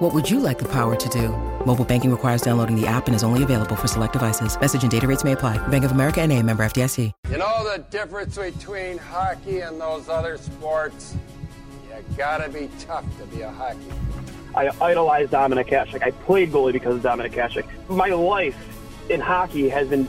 What would you like the power to do? Mobile banking requires downloading the app and is only available for select devices. Message and data rates may apply. Bank of America and a member FDIC. You know the difference between hockey and those other sports? You gotta be tough to be a hockey. I idolize Dominik Hasek. I played goalie because of Dominik Hasek. My life in hockey has been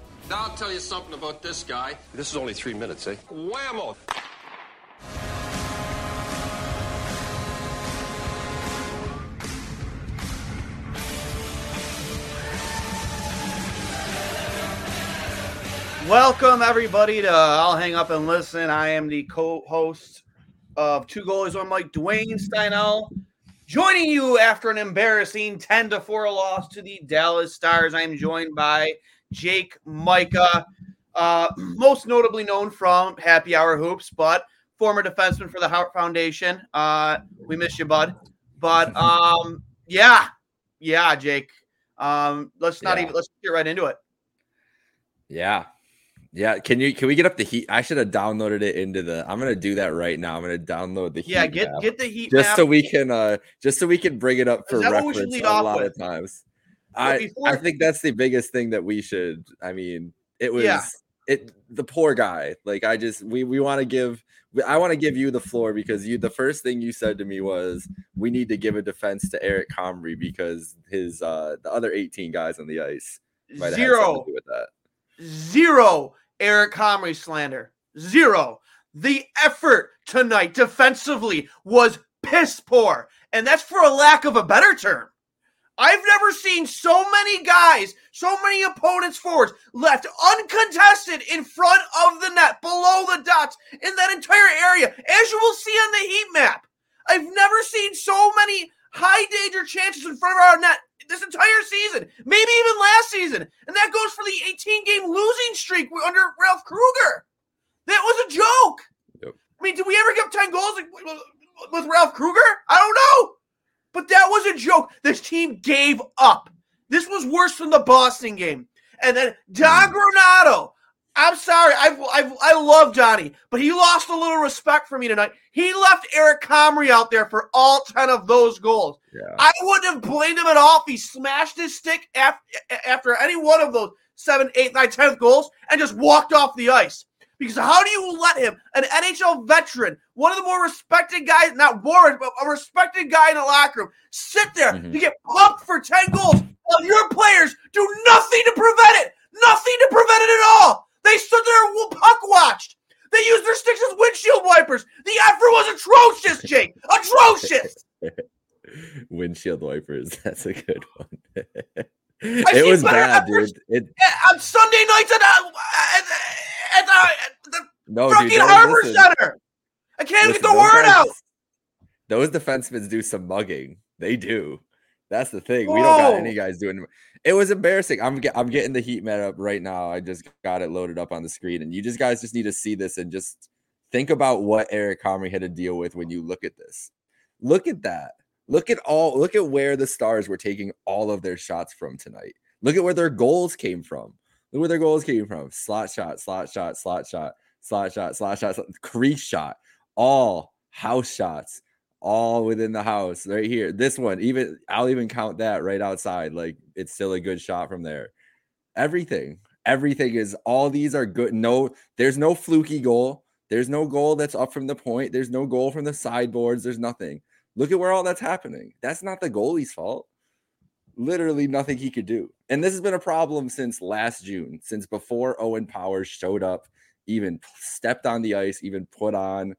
Now I'll tell you something about this guy. This is only three minutes, eh? Whammo! Welcome everybody to I'll Hang Up and Listen. I am the co-host of Two Goalies One Mic Dwayne Steinel. Joining you after an embarrassing 10 to 4 loss to the Dallas Stars. I am joined by Jake Micah, uh, most notably known from Happy Hour Hoops, but former defenseman for the Hart Foundation. Uh, we miss you, bud. But um, yeah, yeah, Jake. Um, let's not Yeah. even let's get right into it. Yeah. Yeah. Can you can we get up the heat? I should have downloaded it into the I'm gonna do that right now. I'm gonna download the Yeah, heat get map get the heat just so we can uh just so we can bring it up for Is that what we should reference a lot with? of times. I before- I think that's the biggest thing that we should I mean it was Yeah. it the poor guy. Like I just we we want to give I want to give you the floor because you the first thing you said to me was we need to give a defense to Eric Comrie because his uh the other 18 guys on the ice might have Zero. to do with that. zero Eric Comrie slander. Zero. The effort tonight defensively was piss poor. And that's for a lack of a better term. I've never seen so many guys, so many opponents forwards left uncontested in front of the net, below the dots, in that entire area, as you will see on the heat map. I've never seen so many high danger chances in front of our net this entire season, maybe even last season. And that goes for the 18 game losing streak under Ralph Krueger. That was a joke. Yep. I mean, did we ever get 10 goals with Ralph Krueger? I don't know. But that was a joke. This team gave up. This was worse than the Boston game. And then Don hmm. Granato. I'm sorry. I I I love Johnny, but he lost a little respect for me tonight. He left Eric Comrie out there for all 10 of those goals. Yeah. I wouldn't have blamed him at all if he smashed his stick after, after any one of those seven, eight, nine, tenth goals and just walked off the ice. Because how do you let him, an NHL veteran, one of the more respected guys, not more, but a respected guy in the locker room, sit there Mhm. to get pumped for 10 goals while your players do nothing to prevent it? Nothing to prevent it at all. They stood there and puck watched. They used their sticks as windshield wipers. The effort was atrocious, Jake. Atrocious. windshield wipers. That's a good one. It was bad, dude. It on Sunday nights at, uh, at, at, the, at the no, fucking dude. Harbor listen, Center. I can't listen, get the word guys- out. Those defensemen do some mugging. They do. That's the thing. We don't got any guys doing. It was embarrassing. I'm I'm getting the heat map up right now. I just got it loaded up on the screen, and you just guys just need to see this and just think about what Eric Comrie had to deal with when you look at this. Look at that. Look at all. Look at where the Stars were taking all of their shots from tonight. Look at where their goals came from. Look where their goals came from. Slot shot, slot shot, slot shot, slot shot, slot shot, slot- crease shot, all house shots, all within the house right here. This one, even I'll even count that right outside. Like it's still a good shot from there. Everything, everything is all these are good. No, there's no fluky goal. There's no goal that's up from the point. There's no goal from the sideboards. There's nothing. Look at where all that's happening. That's not the goalie's fault. Literally nothing he could do. And this has been a problem since last June, since before Owen Powers showed up even stepped on the ice, even put on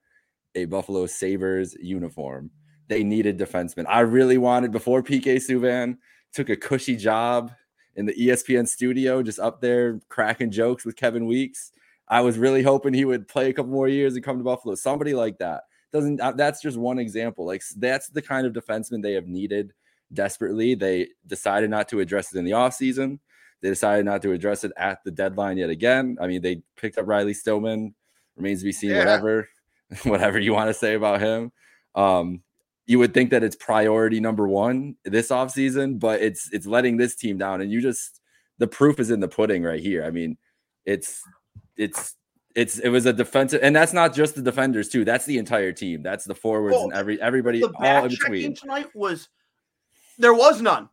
a Buffalo Sabres uniform. They needed defensemen. I really wanted before PK Subban took a cushy job in the ESPN studio, just up there cracking jokes with Kevin Weeks. I was really hoping he would play a couple more years and come to Buffalo. Somebody like that doesn't. Uh, that's just one example. Like that's the kind of defenseman they have needed desperately. They decided not to address it in the offseason. They decided not to address it at the deadline yet again. I mean, they picked up Riley Stillman. Remains to be seen. Yeah. Whatever, whatever you want to say about him. Um, you would think that it's priority number one this offseason, but it's it's letting this team down. And you just the proof is in the pudding right here. I mean, it's it's it's it was a defensive, and that's not just the defenders too. That's the entire team. That's the forwards and every everybody all in between. Tonight was there was none.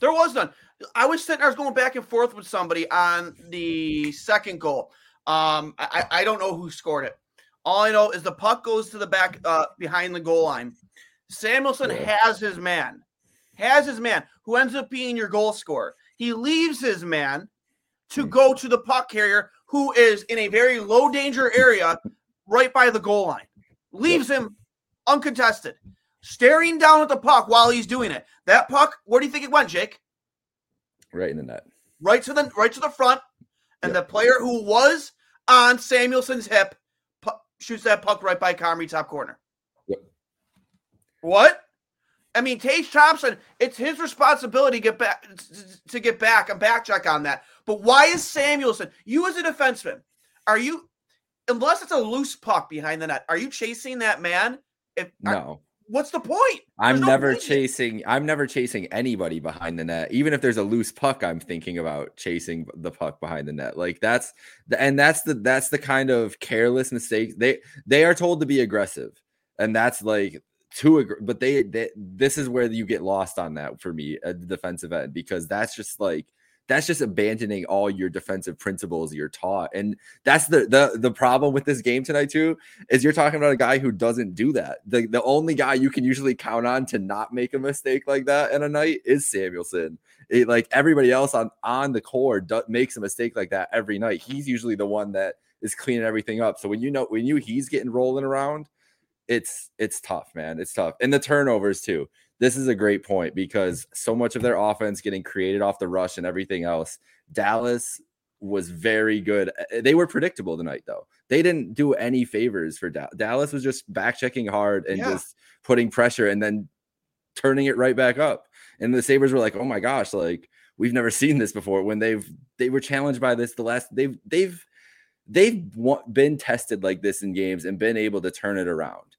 There was none. I was sitting. I was going back and forth with somebody on the second goal. Um, I, I don't know who scored it. All I know is the puck goes to the back uh, behind the goal line. Samuelsson has his man, has his man who ends up being your goal scorer. He leaves his man to hmm. go to the puck carrier who is in a very low danger area right by the goal line. Leaves him uncontested, staring down at the puck while he's doing it. That puck, where do you think it went, Jake? Right in the net. Right to the right to the front, and yep. the player who was on Samuelsson's hip pu- shoots that puck right by Comrie top corner. What? I mean, Tage Thompson, it's his responsibility to get back to get back a back check on that. But why is Samuelsson? you as a defenseman, are you unless it's a loose puck behind the net, are you chasing that man? If no. Are, what's the point? I'm no never point. chasing I'm never chasing anybody behind the net. Even if there's a loose puck, I'm thinking about chasing the puck behind the net. Like that's the and that's the that's the kind of careless mistake. They they are told to be aggressive. And that's like too. agree, but they, they this is where you get lost on that for me at the defensive end because that's just like that's just abandoning all your defensive principles you're taught and that's the the the problem with this game tonight too is you're talking about a guy who doesn't do that the, the only guy you can usually count on to not make a mistake like that in a night is Samuelsson. it, like everybody else on on the core do, makes a mistake like that every night he's usually the one that is cleaning everything up so when you know when you he's getting rolling around it's it's tough, man. It's tough. And the turnovers too. This is a great point because so much of their offense getting created off the rush and everything else. Dallas was very good. They were predictable tonight, though. They didn't do any favors for da- Dallas. Was just back checking hard and yeah. just putting pressure and then turning it right back up. And the Sabres were like, "Oh my gosh, like we've never seen this before." When they've they were challenged by this the last they've they've they've been tested like this in games and been able to turn it around.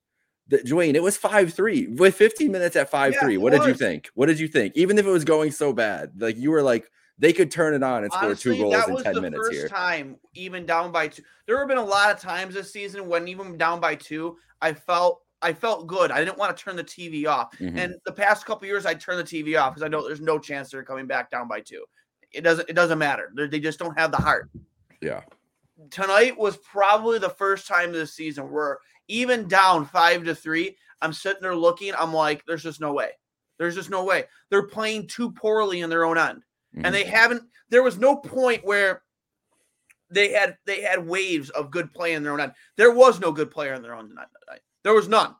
The, Dwayne, it was 5 3 with 15 minutes at 5 yeah, 3. What was. did you think? What did you think? Even if it was going so bad, like you were like, they could turn it on and Honestly, score two goals in 10 minutes first here. time, even down by two. There have been a lot of times this season when even down by two, I felt I felt good. I didn't want to turn the TV off. Mm-hmm. And the past couple years, I turn the TV off because I know there's no chance they're coming back down by two. It doesn't. It doesn't matter. They're, they just don't have the heart. Yeah tonight was probably the first time this season where even down five to three, I'm sitting there looking. I'm like, there's just no way. There's just no way. They're playing too poorly in their own end. Mm-hmm. And they haven't, there was no point where they had they had waves of good play in their own end. There was no good player in their own tonight. There was none.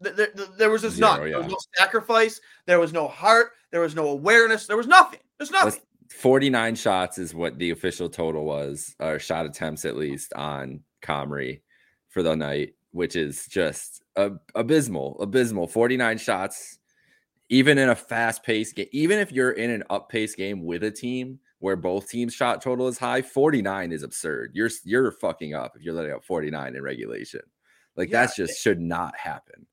There, there, there was just Zero, none. Yeah. There was no sacrifice. There was no heart. There was no awareness. There was nothing. There's nothing. 49 shots is what the official total was, or shot attempts at least on Comrie for the night, which is just uh, abysmal. Abysmal. 49 shots, even in a fast paced game, even if you're in an up paced game with a team where both teams' shot total is high, 49 is absurd. You're you're fucking up if you're letting up 49 in regulation. Like yeah, that just should not happen.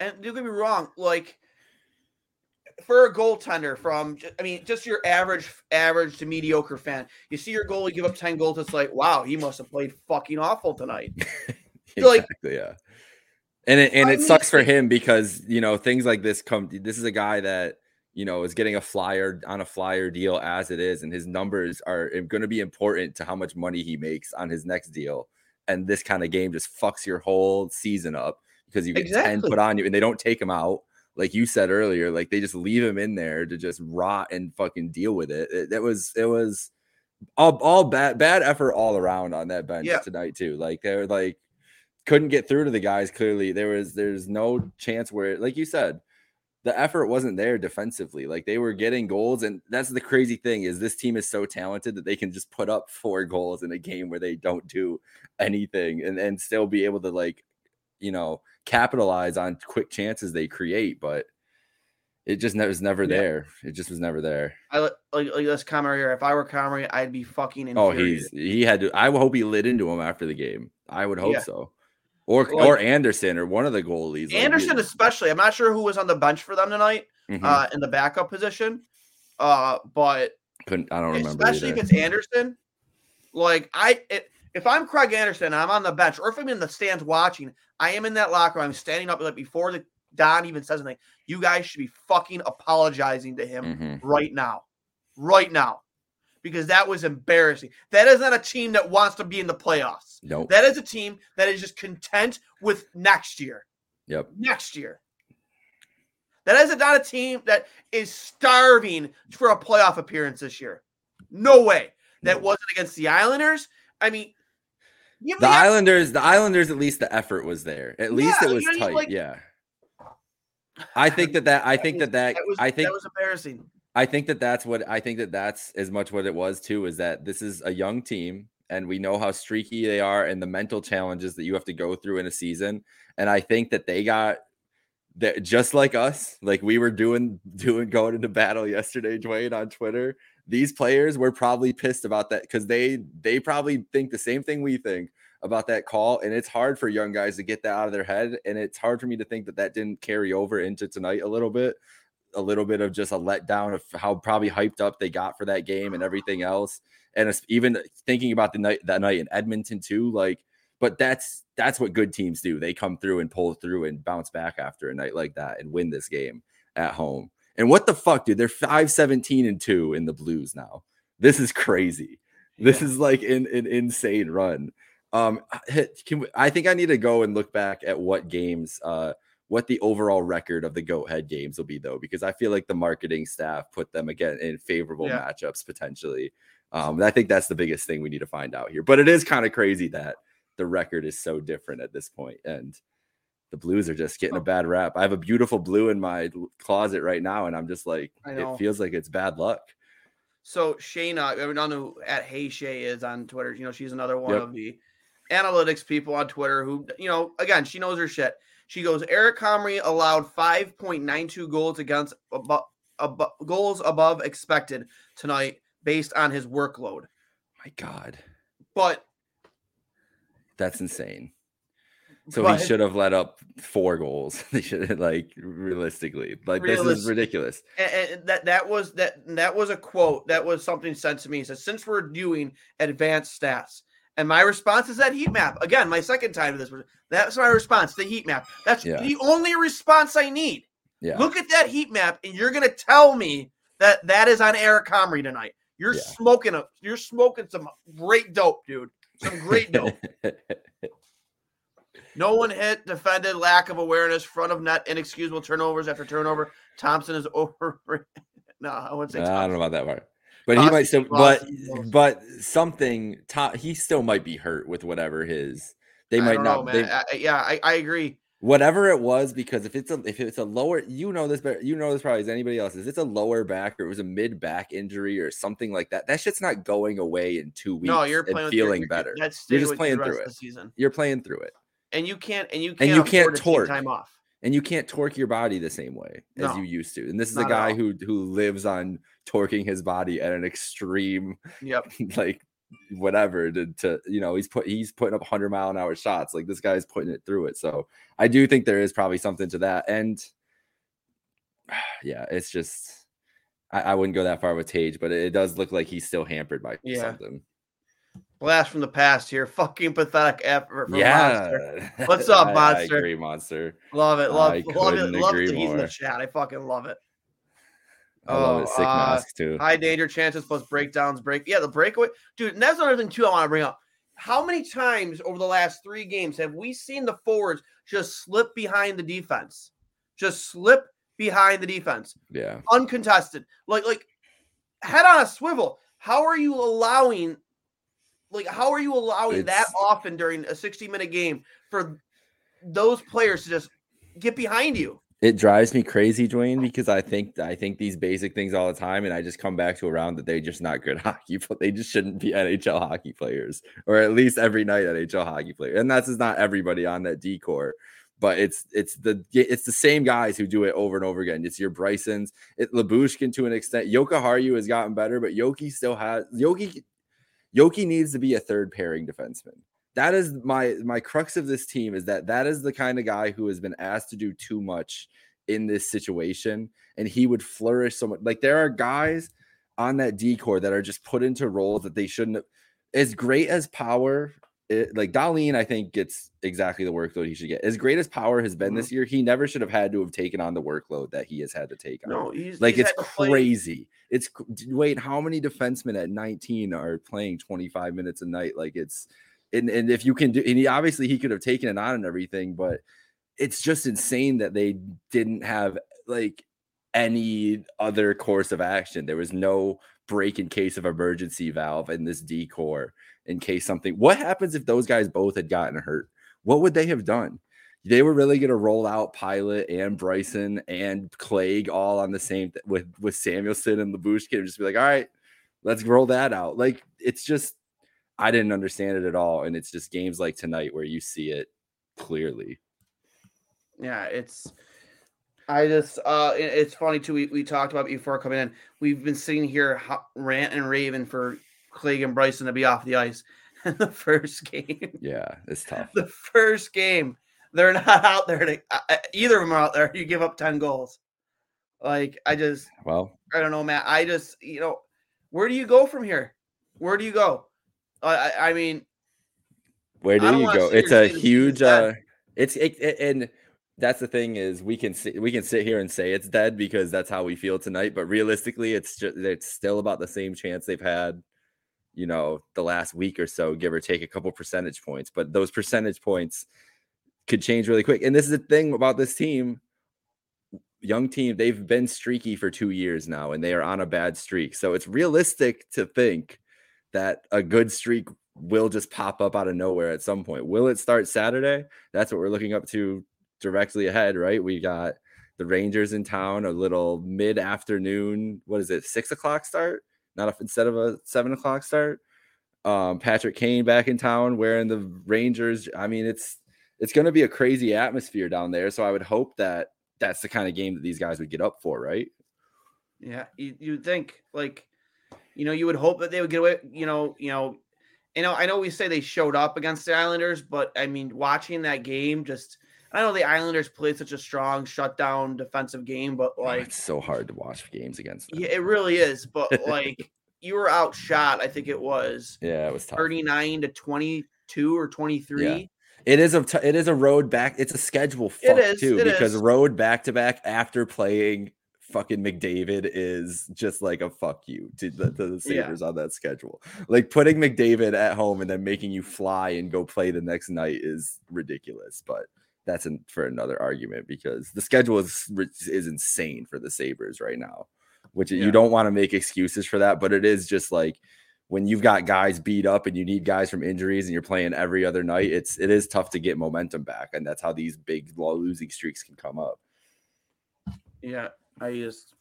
And don't get me wrong, like for a goaltender from I mean just your average average to mediocre fan, you see your goalie give up 10 goals, it's like, wow, he must have played fucking awful tonight. exactly, like, yeah. And it, and I it mean, sucks for him because you know things like this come. This is a guy that you know is getting a flyer on a flyer deal as it is, and his numbers are eh, going to be important to how much money he makes on his next deal. And this kind of game just fucks your whole season up because you get exactly. 10 put on you and they don't take him out like you said earlier, like they just leave him in there to just rot and fucking deal with it. It, it was it was all, all bad bad effort all around on that bench Yeah. tonight too. Like they're like couldn't get through to the guys. Clearly, there was there's no chance where, like you said, the effort wasn't there defensively. Like they were getting goals, and that's the crazy thing is this team is so talented that they can just put up four goals in a game where they don't do anything and and still be able to like you know capitalize on quick chances they create, but. It just ne- was never Yeah. there. It just was never there. I li- like like this Comrie here. If I were Comrie, I'd be fucking Oh, he's he had to. I hope he lit into him after the game. I would hope Yeah. so, or Like- or Anderson or one of the goalies. like, Anderson, we- especially. I'm not sure who was on the bench for them tonight Mhm. uh, in the backup position. Uh, but couldn't. I don't remember. especially either. if it's Anderson. Like I, it, if I'm Craig Anderson, I'm on the bench, or if I'm in the stands watching, I am in that locker. room, I'm standing up like before the Don even says anything. You guys should be fucking apologizing to him Mhm. right now, right now, because that was embarrassing. That is not a team that wants to be in the playoffs. Nope. That is a team that is just content with next year. Yep. Next year. That is not a team that is starving for a playoff appearance this year. No way. That No. wasn't against the Islanders. I mean, The Islanders. The Islanders. At least the effort was there. At least Yeah, it was tight. like- yeah. I think that that. I think was- that that. was, I think that was embarrassing. I think that that's what I think that that's as much what it was too is that this is a young team and we know how streaky they are and the mental challenges that you have to go through in a season and I think that they got that just like us like we were doing doing going into battle yesterday Dwayne on Twitter these players were probably pissed about that cuz they they probably think the same thing we think about that call and it's hard for young guys to get that out of their head and it's hard for me to think that that didn't carry over into tonight a little bit a little bit of just a letdown of how probably hyped up they got for that game and everything else. And even thinking about the night that night in Edmonton too, like, but that's that's what good teams do. They come through and pull through and bounce back after a night like that and win this game at home. And what the fuck, dude? They're 5 17 and 2 in the blues now. This is crazy. This is like an, an insane run. Um, can we, I think I need to go and look back at what games uh what the overall record of the goat head games will be though because i feel like the marketing staff put them again in favorable Yeah. matchups potentially um i think that's the biggest thing we need to find out here but it is kind of crazy that the record is so different at this point and the blues are just getting a Oh. bad rap i have a beautiful blue in my closet right now and i'm just like it feels like it's bad luck So Shayna, I don't know who at Hey Shay is on Twitter. You know, she's another one Yep. of the analytics people on Twitter who, you know, again, she knows her shit. She goes, Eric Comrie allowed 5.92 goals against above, above goals above expected tonight based on his workload. my god But that's insane so but- he should have let up four goals they should like realistically like this is ridiculous and, and that that was that that was a quote that was something sent to me. It says, since we're doing advanced stats, and my response is that heat map. Again, my second time to this. That's my response. The heat map. That's Yeah. the only response I need. yeah Look at that heat map, and you're gonna tell me that that is on Eric Comrie tonight. You're Yeah. smoking a. You're smoking some great dope, dude. Some great dope. No one hit, defended, lack of awareness, front of net, inexcusable turnovers after turnover. Thompson is over. no, I wouldn't say I don't know about that part. But he might still, but but something. To, he still might be hurt with whatever his. They might don't know, they. I- yeah, I, I agree. whatever it was, because if it's a if it's a lower, you know this but You know this probably as anybody else. If it's a lower back or it was a mid back injury or something like that, that shit's not going away in two weeks. No, you're playing feeling your- better. That's You're just playing through it. season, You're playing through it, and you can't and you can't And you can't time off. And you can't torque your body the same way as No, you used to. And this is a guy who who lives on torquing his body at an extreme Yep. like whatever to, to you know he's put he's putting up 100 mile an hour shots like this guy's putting it through it so i do think there is probably something to that and yeah it's just i, I wouldn't go that far with tage but it, does look like he's still hampered by Yeah. something Blast from the past here. Fucking pathetic effort from Monster. yeah What's up, I- I agree monster Love it. Love, I love it. Love that he's in the chat. I fucking love it. i love Oh, it sick uh, mask too High danger chances plus breakdowns. Break. Yeah, the breakaway. Dude, and that's another thing too I want to bring up. How many times over the last three games have we seen the forwards just slip behind the defense? Just slip behind the defense. yeah Uncontested. Like, like head on a swivel. how are you allowing like how are you allowing that often during a 60 minute game for those players to just get behind you? It drives me crazy, Dwayne, because I think I think these basic things all the time, and I just come back to around that they're just not good hockey. They just shouldn't be NHL hockey players, or at least every night NHL hockey player. And that's just not everybody on that D-corps, but it's it's the it's the same guys who do it over and over again. It's your Brysons, it Lyubushkin to an extent. Jokiharju has gotten better, but Yoki still has Yoki. Yoki needs to be a third pairing defenseman. That is my my crux of this team is that that is the kind of guy who has been asked to do too much in this situation, and he would flourish so much. Like there are guys on that D-corps that are just put into roles that they shouldn't. Have. As great as power, it, like Dahlin, I think gets exactly the workload he should get. As great as power has been mm-hmm. this year, he never should have had to have taken on the workload that he has had to take on. No, he's Like he's it's crazy. It's wait, how many defensemen at 19 are playing 25 minutes a night? Like it's and and if you can do and he obviously he could have taken it on and everything, but it's just insane that they didn't have like any other course of action. There was no break in case of emergency valve in this D-corps in case something. What happens if those guys both had gotten hurt? What would they have done? They were really going to roll out Pilut and Bryson and Clegg all on the same th- with with Samuelsson and Lyubushkin and just be like, all right, let's roll that out. Like it's just I didn't understand it at all, and it's just games like tonight where you see it clearly. Yeah, it's. I just, uh, it- it's funny too. We, we talked about before coming in. We've been sitting here ho- rant and raving for Clegg and Bryson to be off the ice. And the first game, Yeah, it's tough. the first game, they're not out there to uh, uh, either of them are out there. You give up ten goals. Like I just, Well, I don't know, Matt. I just, you know, where do you go from here? Where do you go? I, I, I mean, where do you go? It's a and say the season's huge. uh It's it, it- and that's the thing is we can sit we can sit here and say it's dead because that's how we feel tonight. But realistically, it's just it's still about the same chance they've had. You know, the last week or so, give or take a couple percentage points. But those percentage points could change really quick. And this is the thing about this team. Young team, they've been streaky for two years now, and they are on a bad streak. So it's realistic to think that a good streak will just pop up out of nowhere at some point. Will it start Saturday? That's what we're looking up to directly ahead, right? We got the Rangers in town, a little mid afternoon. What is it? Six o'clock start? Not instead of a seven o'clock start. Um, Patrick Kane back in town wearing the Rangers. I mean, it's it's going to be a crazy atmosphere down there. So I would hope that that's the kind of game that these guys would get up for, right? Yeah, you you'd think like, you know, you would hope that they would get away. You know, you know, you know. I know we say they showed up against the Islanders, but I mean, watching that game, just I know the Islanders played such a strong shutdown defensive game, but Oh, like, it's so hard to watch games against them. yeah, it really is. But like, you were outshot. I think it was Yeah, it was tough. thirty nine to twenty two or twenty three. It is a t- it is a road back. It's a schedule fuck is, too it because is. road back to back after playing fucking McDavid is just like a fuck you to the, to the Yeah. Sabres on that schedule. Like putting McDavid at home and then making you fly and go play the next night is ridiculous. But that's an, for another argument because the schedule is is insane for the Sabres right now. Which Yeah. you don't want to make excuses for that, but it is just like when you've got guys beat up and you need guys from injuries and you're playing every other night, it's it is tough to get momentum back, and that's how these big losing streaks can come up. Yeah, I just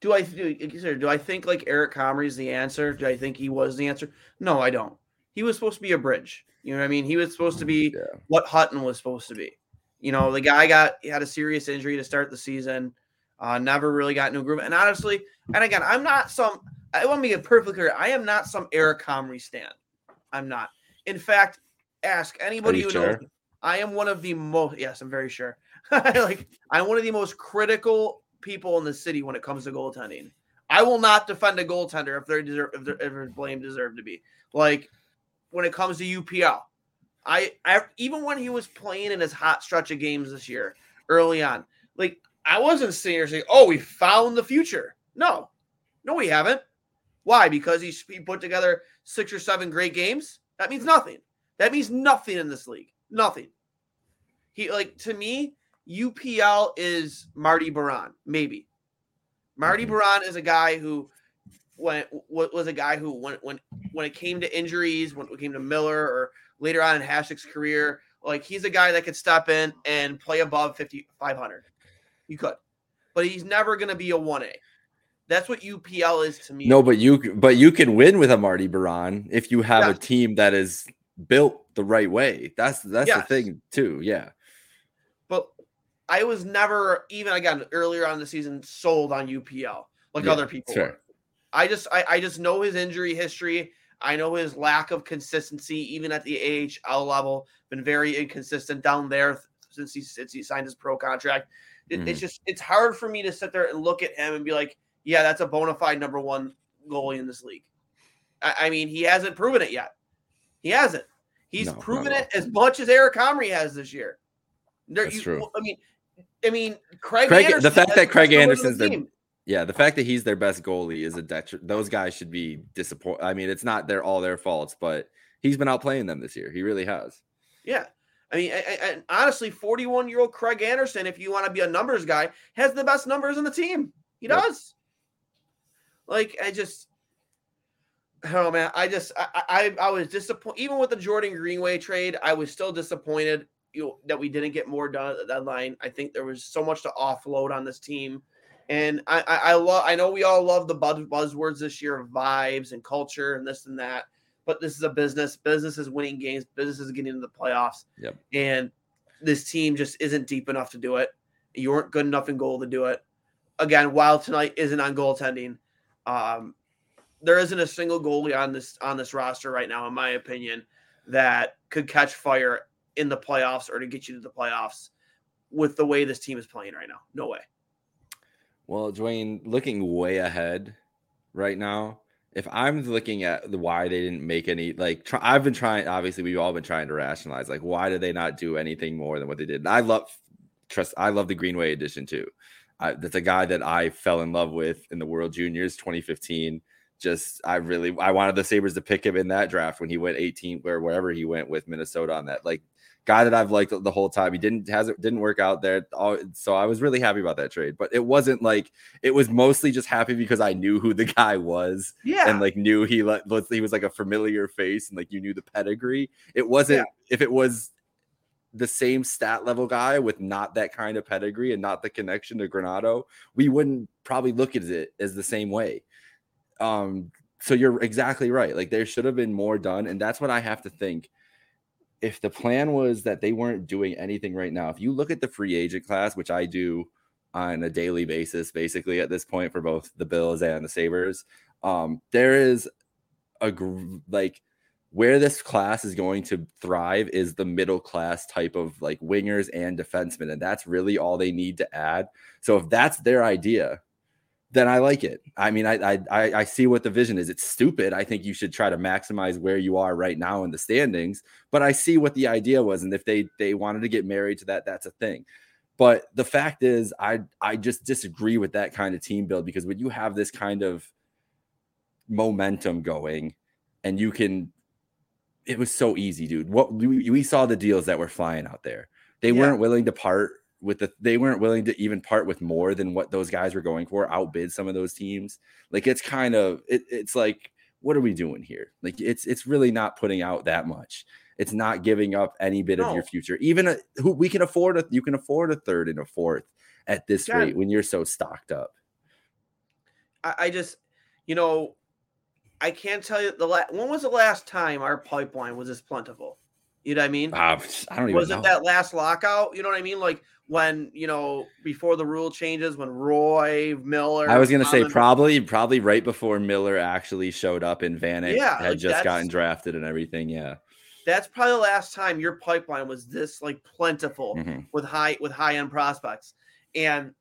do I do, like you said, do I think like Eric Comrie is the answer? Do I think he was the answer? No, I don't. He was supposed to be a bridge. You know what I mean? He was supposed to be Yeah. what Hutton was supposed to be. You know, the guy got he had a serious injury to start the season, uh, never really got a groove. And honestly, and again, I'm not some. I want to make it perfectly clear. I am not some Eric Comrie stand. I'm not. In fact, ask anybody you who sure? knows. I am one of the most. Yes, I'm very sure. like I'm one of the most critical people in the city when it comes to goaltending. I will not defend a goaltender if they're deserve if they're if they're blamed deserved to be. Like when it comes to UPL, I, I even when he was playing in his hot stretch of games this year, early on, like I wasn't sitting here saying, "Oh, we found the future." No, no, we haven't. Why? Because he's he put together six or seven great games. That means nothing. That means nothing in this league. Nothing. He like to me, UPL is Marty Biron, maybe. Marty. Biron is a guy who when was a guy who when when when it came to injuries, when it came to Miller or later on in Hasek's career, like he's a guy that could step in and play above 50 500. You could. But he's never going to be a 1A. That's what UPL is to me. No, but you but you can win with a Marty Biron if you have Yeah. a team that is built the right way. That's that's Yes. the thing too. Yeah. but I was never even again earlier on the season sold on UPL like Yeah, other people sure. were. I just I, I just know his injury history. I know his lack of consistency, even at the AHL level, been very inconsistent down there since he since he signed his pro contract. It- It's mm-hmm. just it's hard for me to sit there and look at him and be like, yeah, that's a bona fide number one goalie in this league. I, I mean, he hasn't proven it yet. He hasn't. He's No, proven it as much as Eric Comrie has this year. There, That's you- true. I mean, I mean, Craig. Craig- the fact that Craig best goalie in the Anderson's their- team. Yeah, the fact that he's their best goalie is a detriment. Those guys should be disappointed. I mean, it's not their all their faults, but he's been outplaying them this year. He really has. Yeah. I mean, I- I- and honestly, 41 year old Craig Anderson, if you want to be a numbers guy, has the best numbers in the team. He Yep. does. Like, I just, I don't know, man. I just, I, I, I was disappointed. Even with the Jordan Greenway trade, I was still disappointed you know, that we didn't get more done uh, at the deadline. I think there was so much to offload on this team. And I, I, I love, I know we all love the buzz, buzzwords this year of vibes and culture and this and that, but this is a business. Business is winning games. Business is getting into the playoffs. Yep. And this team just isn't deep enough to do it. You weren't good enough in goal to do it. Again, while tonight isn't on goaltending, um, there isn't a single goalie on this on this roster right now, in my opinion, that could catch fire in the playoffs or to get you to the playoffs with the way this team is playing right now. No way. Well, Dwayne, looking way ahead right now, if I'm looking at the why they didn't make any, like try, I've been trying. Obviously, we've all been trying to rationalize, like why did they not do anything more than what they did? And I love trust. I love the Greenway edition too. I, that's a guy that I fell in love with in the World Juniors 2015. Just I really I wanted the Sabres to pick him in that draft when he went 18 or wherever he went with Minnesota on that. Like guy that I've liked the whole time. He didn't hasn't didn't work out there. So I was really happy about that trade. But it wasn't like it was mostly just happy because I knew who the guy was Yeah. and like knew he like he was like a familiar face and like you knew the pedigree. It wasn't if it was the same stat level guy with not that kind of pedigree and not the connection to Granato, we wouldn't probably look at it as the same way. Um, so you're exactly right. Like there should have been more done, and that's what I have to think. If the plan was that they weren't doing anything right now, if you look at the free agent class, which I do on a daily basis, basically at this point for both the Bills and the Sabres, um, there is a like where this class is going to thrive is the middle class type of like wingers and defensemen, and that's really all they need to add. So if that's their idea, then I like it. I mean, I I I see what the vision is. It's stupid. I think you should try to maximize where you are right now in the standings. But I see what the idea was, and if they they wanted to get married to that, that's a thing. But the fact is, I I just disagree with that kind of team build because when you have this kind of momentum going, and you can, it was so easy, dude. What we, we saw the deals that were flying out there. They Yeah. weren't willing to part with the. They weren't willing to even part with more than what those guys were going for. Outbid some of those teams. Like it's kind of it, it's like what are we doing here? Like it's it's really not putting out that much. It's not giving up any bit of your future. Even a, who we can afford a you can afford a third and a fourth at this Yeah. rate when you're so stocked up. I, I just, you know, I can't tell you the la- when was the last time our pipeline was this plentiful. You know what I mean? Ah, I don't even was know. it that last lockout? You know what I mean? Like when you know before the rule changes, when Roy Miller. I was gonna say probably probably right before Miller actually showed up and Vanek Yeah, had like, just gotten drafted and everything. Yeah. That's probably the last time your pipeline was this like plentiful Mhm. with high with high end prospects, and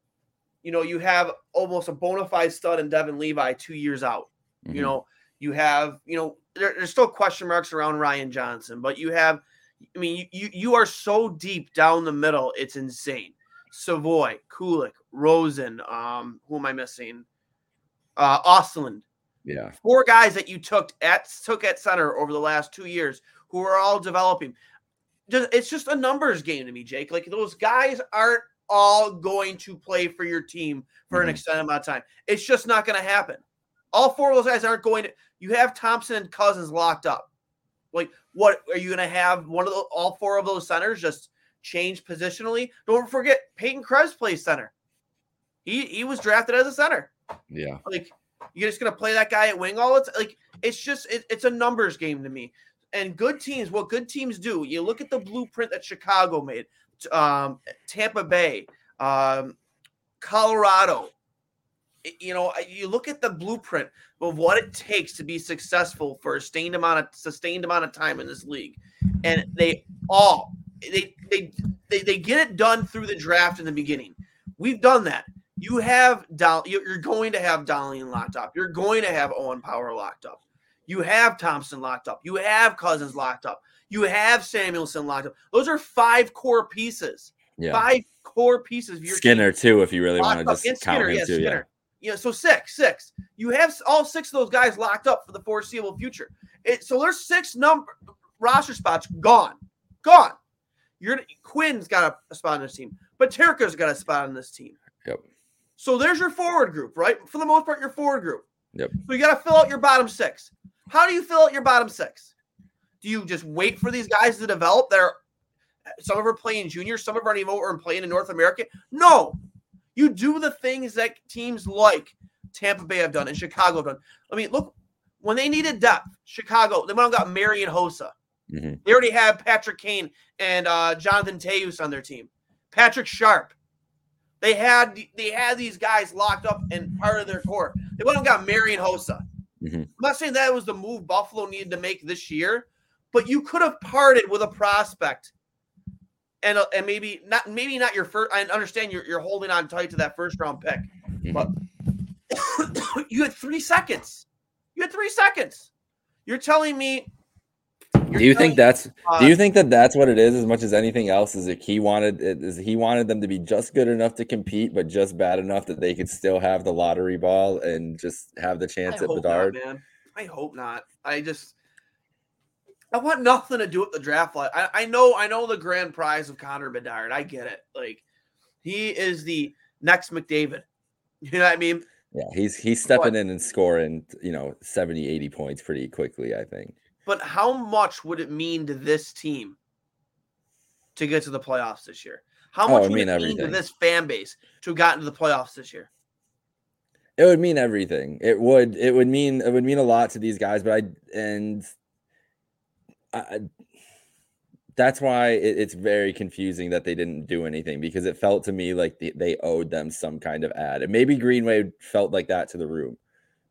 you know you have almost a bona fide stud in Devon Levi two years out. Mhm. You know, you have, you know, there, there's still question marks around Ryan Johnson, but you have, I mean, you, you you are so deep down the middle, it's insane. Savoie, Kulik, Rosen, um, who am I missing? Uh Ostlund. yeah. Four guys that you took at took at center over the last two years who are all developing. Just it's just a numbers game to me, Jake. Like those guys aren't all going to play for your team for an Mhm. extended amount of time. It's just not going to happen. All four of those guys aren't going to. You have Thompson and Cozens locked up. Like, what are you going to have? One of the, all four of those centers just change positionally. Don't forget, Peyton Krebs plays center. He he was drafted as a center. Yeah. Like, you're just going to play that guy at wing all it's like it's just it, it's a numbers game to me. And good teams, what good teams do, you look at the blueprint that Chicago made, um, Tampa Bay, um, Colorado. You know, you look at the blueprint of what it takes to be successful for a sustained amount of sustained amount of time in this league, and they all they they they, they get it done through the draft in the beginning. We've done that. You have Doll, you're going to have Dahlin locked up. You're going to have Owen Power locked up. You have Thompson locked up. You have Cozens locked up. You have Samuelsson locked up. Those are five core pieces. Yeah. Five core pieces of your Skinner team too, if you really want to just And count Skinner, him yeah, too. Skinner. Yeah, so six, six. You have all six of those guys locked up for the foreseeable future. It, so there's six number roster spots gone, gone. You're Quinn's got a, a spot on this team, but Terka's got a spot on this team. Yep. So there's your forward group, right? For the most part, your forward group. Yep. So you got to fill out your bottom six. How do you fill out your bottom six? Do you just wait for these guys to develop? They're some of them are playing junior, some of them aren't even over and playing in North America. No, you do the things that teams like Tampa Bay have done and Chicago have done. I mean, look, when they needed depth, Chicago, they went and got Marian Hossa. Mhm. They already have Patrick Kane and uh, Jonathan Toews on their team. Patrick Sharp. They had they had these guys locked up and part of their core. They went and got Marian Hossa. Mhm. I'm not saying that was the move Buffalo needed to make this year, but you could have parted with a prospect and uh, and maybe not maybe not your first. I understand you're you're holding on tight to that first round pick, but you had three seconds. You had three seconds. You're telling me. Do you think that's uh, do you think that that's what it is as much as anything else is that he wanted is he wanted them to be just good enough to compete but just bad enough that they could still have the lottery ball and just have the I chance at hope Bedard? not, man. I hope not. I just. I want nothing to do with the draft. Like I, I know, I know the grand prize of Connor Bedard. I get it. Like he is the next McDavid. You know what I mean? Yeah, he's he's stepping in and scoring, you know, 70 80 points pretty quickly, I think. But how much would it mean to this team to get to the playoffs this year? How Oh, much it'd mean it mean to this fan base to have gotten to the playoffs this year? It would mean everything. It would it would mean it would mean a lot to these guys, but I and I, I- that's why it, it's very confusing that they didn't do anything because it felt to me like they, they owed them some kind of ad. And maybe Greenway felt like that to the room.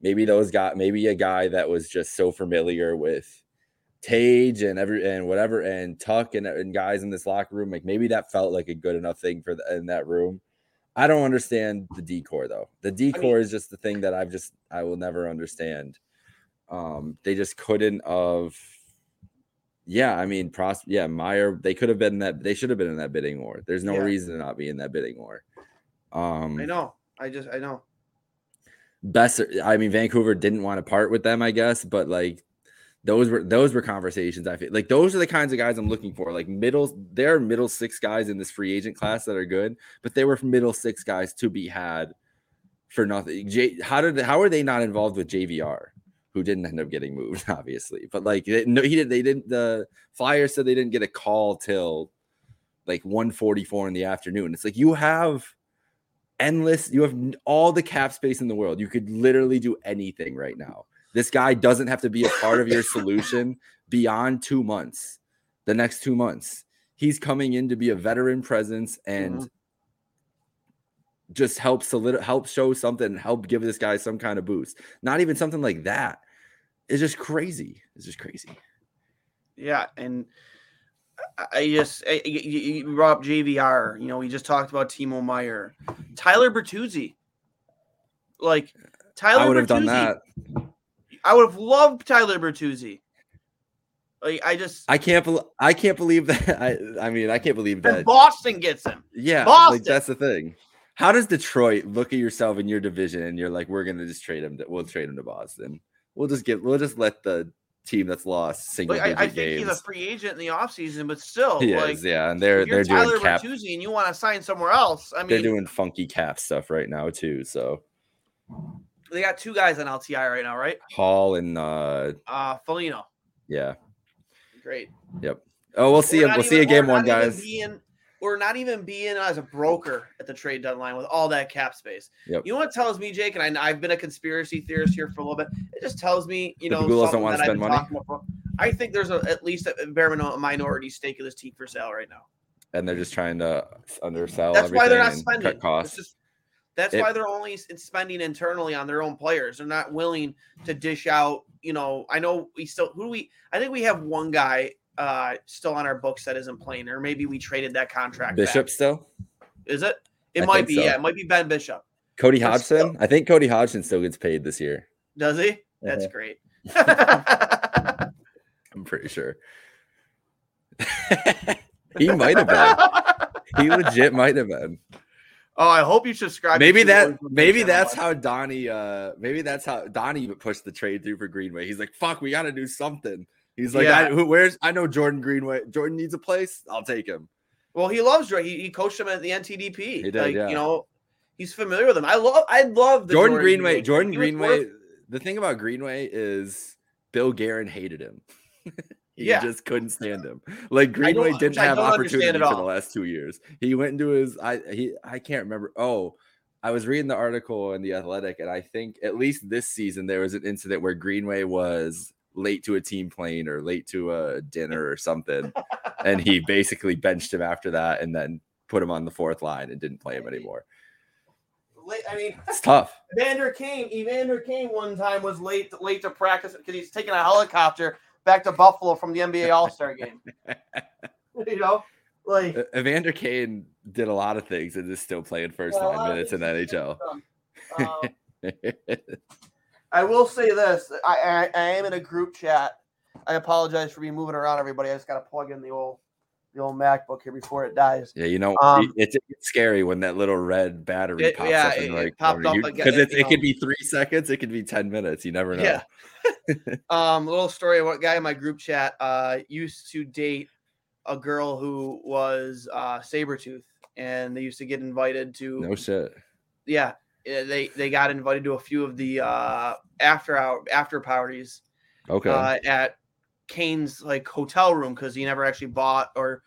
Maybe those got maybe a guy that was just so familiar with Tage and every and whatever and Tuch and, and guys in this locker room, like maybe that felt like a good enough thing for the, in that room. I don't understand the D-corps though. The D-corps is just the thing that I've just I will never understand. Um, they just couldn't of yeah, I mean pros yeah, Meier, they could have been in that they should have been in that bidding war. There's no Yeah. reason to not be in that bidding war. Um I know. I just I know. best I mean Vancouver didn't want to part with them, I guess, but like those were those were conversations I feel like those are the kinds of guys I'm looking for. Like middle there are middle six guys in this free agent class that are good, but they were middle six guys to be had for nothing. J, how did how are they not involved with JVR, who didn't end up getting moved, obviously? But like they, no, he did. They didn't. The Flyers said they didn't get a call till like 1:44 in the afternoon. It's like you have endless. You have all the cap space in the world. You could literally do anything right now. This guy doesn't have to be a part of your solution beyond two months. The next two months, he's coming in to be a veteran presence and Mhm. just help solid help show something, help give this guy some kind of boost. Not even something like that. It's just crazy. It's just crazy. Yeah, and I- I just I, you, you you brought up JVR. You know, we just talked about Timo Meier, Tyler Bertuzzi. Like Tyler, I would have done that. I would have loved Tyler Bertuzzi. Like I just I can't bel I can't believe that. I I mean, I can't believe that. Boston gets him. Yeah, Boston. like that's the thing. How does Detroit look at yourself in your division and you're like, we're gonna just trade him? To, we'll trade him to Boston. We'll just get. We'll just let the team that's lost single Like digit I, I think games. he's a free agent in the offseason, but still, He like is, yeah, and they're they're Tyler doing cap. Bertuzzi and you want to sign somewhere else. I mean, They're doing funky cap stuff right now too. So They got two guys on LTI right now, right? Hall and uh Uh, Foligno. yeah. Great. Yep. Oh, we'll see We're him. not We'll see you game one, guys. Being, we're not even being as a broker at the trade deadline with all that cap space. Yep. You know what tells me, Jake, and I, I've been a conspiracy theorist here for a little bit. It just tells me, you know, don't wanna I've spend money? talking about for- I think there's a, at least a bare minimum minority stake of this team for sale right now. And they're just trying to undersell That's why they're not spending. cut costs. Just- that's It- why they're only spending internally on their own players. They're not willing to dish out. You know, I know we still who do we. I think we have one guy uh still on our books that isn't playing, or maybe we traded that contract. back. Bishop still? is it? It I might be. so. Yeah, it might be Ben Bishop. Cody Hodgson? I think Cody Hodgson still gets paid this year. Does he? That's Uh-huh. great. I'm pretty sure. he might have been. He legit might have been. oh, I hope you subscribe. Maybe that maybe that's how Donnie uh maybe that's how Donnie pushed the trade through for Greenway. He's like, fuck, we gotta do something. He's like, Yeah. I, who, where's I know Jordan Greenway. Jordan needs a place. I'll take him. Well, he loves Jordan. He, he coached him at the NTDP. He did, like, yeah. You know, he's familiar with him. I love. I love the Jordan, Greenway. thing. Jordan He Greenway. worth- The thing about Greenway is Bill Guerin hated him. he Yeah. just couldn't stand him. Like Greenway didn't have opportunity for the last two years. He went into his I he I can't remember. Oh, I was reading the article in the Athletic, and I think at least this season there was an incident where Greenway was late to a team plane or late to a dinner or something, and he basically benched him after that, and then put him on the fourth line and didn't play him anymore. Late- I mean, It's tough. Evander Kane, Evander Kane one time was late late to practice because he's taking a helicopter back to Buffalo from the NBA All Star game. you know, like Evander Kane did a lot of things and is still playing first line of minutes in NHL. Um, I will say this: I, I I am in a group chat. I apologize for me moving around, everybody. I just got to plug in the old the old MacBook here before it dies. yeah, you know, Um, it's, it's scary when that little red battery It- pops yeah, up it- the it popped up Because it- it, could be three seconds, it could be 10 minutes. You never know. Yeah. Um, a little story. What guy in my group chat uh used to date a girl who was uh Sabretooth, and they used to get invited to No shit. yeah, they they got invited to a few of the uh after hour after parties Okay. uh at Kane's like hotel room because he never actually bought or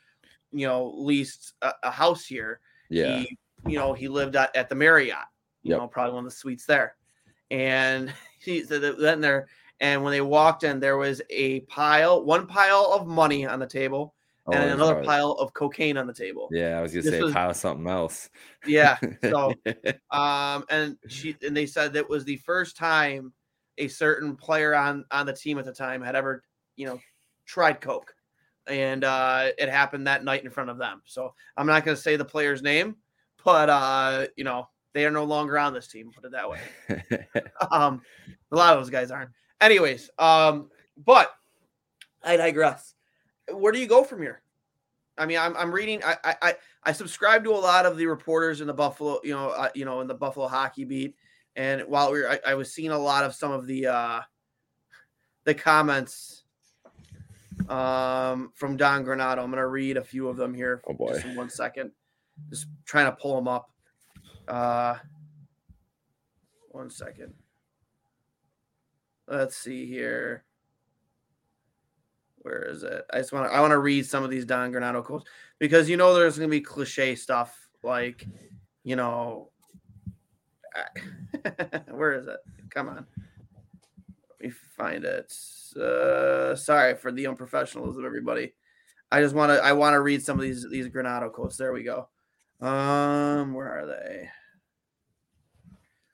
you know leased a, a house here. yeah. He, you know, he lived at, at the Marriott, you Yep. know, probably one of the suites there. And he said that then there, and when they walked in, there was a pile, one pile of money on the table, and that's another pile of cocaine on the table. Yeah, I was gonna This say was- pile of something else. Yeah. So, um, and she and they said that was the first time a certain player on on the team at the time had ever, you know, tried coke, and uh, it happened that night in front of them. So I'm not going to say the player's name, but uh, you know, they are no longer on this team. Put it that way. um, a lot of those guys aren't. Anyways, um, but I digress. Where do you go from here? I mean, I'm, I'm reading. I, I I I subscribe to a lot of the reporters in the Buffalo, you know, uh, you know, in the Buffalo hockey beat. And while we were, I, I was seeing a lot of some of the uh, the comments um, from Don Granato. I'm going to read a few of them here. Oh, boy. just in one second. Just trying to pull them up. Uh, one second. Let's see here. Where is it? I just want to I want to read some of these Don Granato quotes because you know there's to be cliche stuff like, you know, where is it? Come on. Let me find it. Uh, sorry for the unprofessionalism, everybody. I just want to I want to read some of these these Granato quotes. There we go. Um, where are they?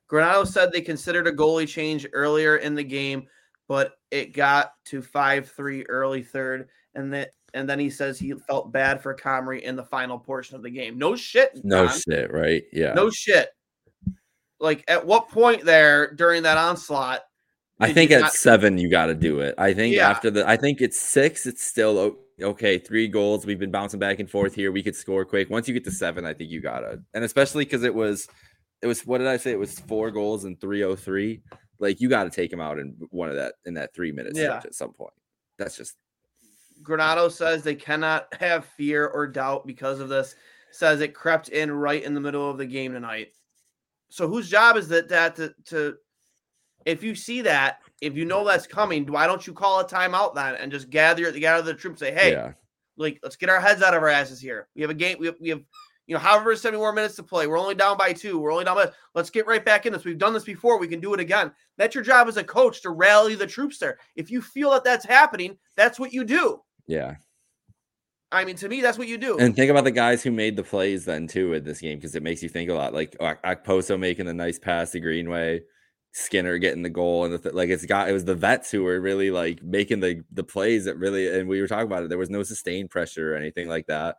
Granato said they considered a goalie change earlier in the game, but it got to 5-3 early third, and that and then he says he felt bad for Comrie in the final portion of the game. No shit. no shit, right? Yeah. No shit. Like at what point there during that onslaught? I think at not- seven you got to do it. I think Yeah. after the, I think it's six. It's still okay. Three goals. We've been bouncing back and forth here. We could score quick. Once you get to seven, I think you gotta, and especially because it was, it was what did I say? It was four goals and three oh three. Like you got to take him out in one of that in that three minutes Yeah. at some point. That's just Granato says they cannot have fear or doubt because of this. Says it crept in right in the middle of the game tonight. So whose job is that that to, to if you see that, if you know that's coming, why don't you call a timeout then and just gather the gather the troops? Say, hey, yeah, like let's get our heads out of our asses here. We have a game. We have, we have you know, however seventy more minutes to play. We're only down by two. We're only down by. Let's get right back in this. We've done this before. We can do it again. That's your job as a coach to rally the troops there. If you feel that that's happening, that's what you do. yeah. I mean, to me, that's what you do. And think about the guys who made the plays then too in this game because it makes you think a lot. Like Ak- Okposo making a nice pass to Greenway, Skinner getting the goal, and the th- like it's got it was the vets who were really like making the the plays that really. And we were talking about it. There was no sustained pressure or anything like that,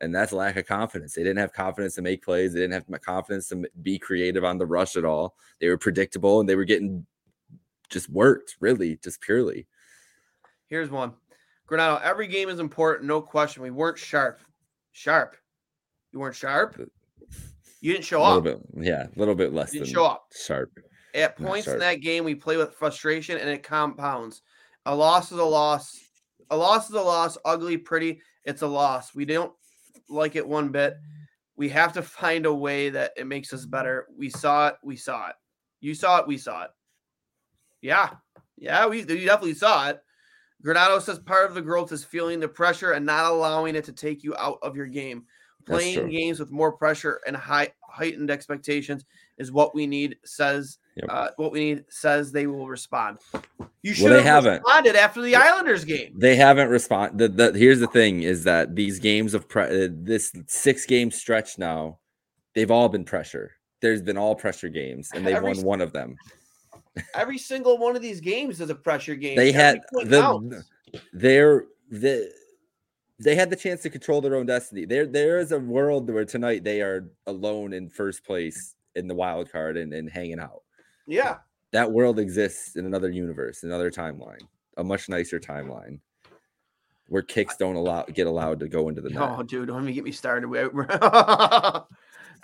and that's lack of confidence. They didn't have confidence to make plays. They didn't have confidence to be creative on the rush at all. They were predictable and they were getting just worked really, just purely. Here's one. Granato, every game is important, no question. We weren't sharp. Sharp. You weren't sharp. You didn't show up. bit, yeah, a little bit less You than didn't show up. sharp. At points in that game, we play with frustration and it compounds. A loss is a loss. A loss is a loss. Ugly, pretty. It's a loss. We don't like it one bit. We have to find a way that it makes us better. We saw it. We saw it. You saw it. We saw it. Yeah. Yeah. We, we definitely saw it. Granato says part of the growth is feeling the pressure and not allowing it to take you out of your game. Playing games with more pressure and high heightened expectations is what we need. Says Yep. uh, what we need. Says they will respond. You should Well, they have haven't. responded after the Islanders game. They haven't responded. The, the, here's the thing: is that these games of pre- uh, this six game stretch now, they've all been pressure. There's been all pressure games, and they've Every won one of them. Every single one of these games is a pressure game. They Every had the counts. they're the they had the chance to control their own destiny. There there is a world where tonight they are alone in first place in the wild card and, and hanging out. Yeah. That world exists in another universe, another timeline, a much nicer timeline. Where kicks don't allow get allowed to go into the net. Oh, dude, don't even get me started.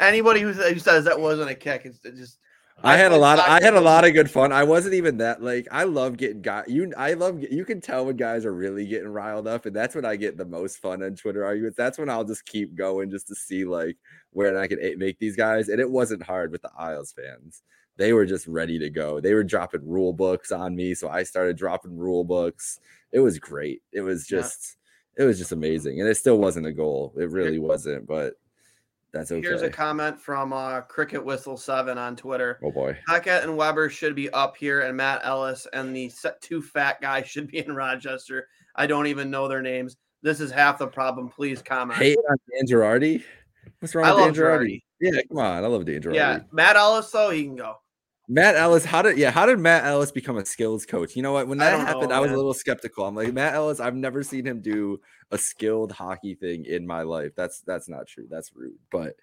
Anybody who, who says that wasn't a kick, it's just. I had a lot. Of, I had a lot of good fun. I wasn't even that like. I love getting guy. You, I love. You can tell when guys are really getting riled up, and that's when I get the most fun on Twitter arguments. That's when I'll just keep going just to see like where I can make these guys. And it wasn't hard with the Isles fans. They were just ready to go. They were dropping rule books on me, so I started dropping rule books. It was great. It was Yeah. just. It was just amazing, and it still wasn't a goal. It really wasn't, but that's okay. Here's a comment from uh, Cricket Whistle Seven on Twitter. oh boy. Hackett and Weber should be up here, and Matt Ellis and the two fat guys should be in Rochester. I don't even know their names. This is half the problem. Please comment. hate on Dan Girardi? What's wrong I with Dan love Girardi? Yeah, come on. I love Dan Girardi. yeah, Matt Ellis though he can go. Matt Ellis, how did yeah, how did Matt Ellis become a skills coach? You know what? When that don't happened, know, I was a little skeptical. I'm like, Matt Ellis, I've never seen him do a skilled hockey thing in my life. That's that's not true. That's rude. But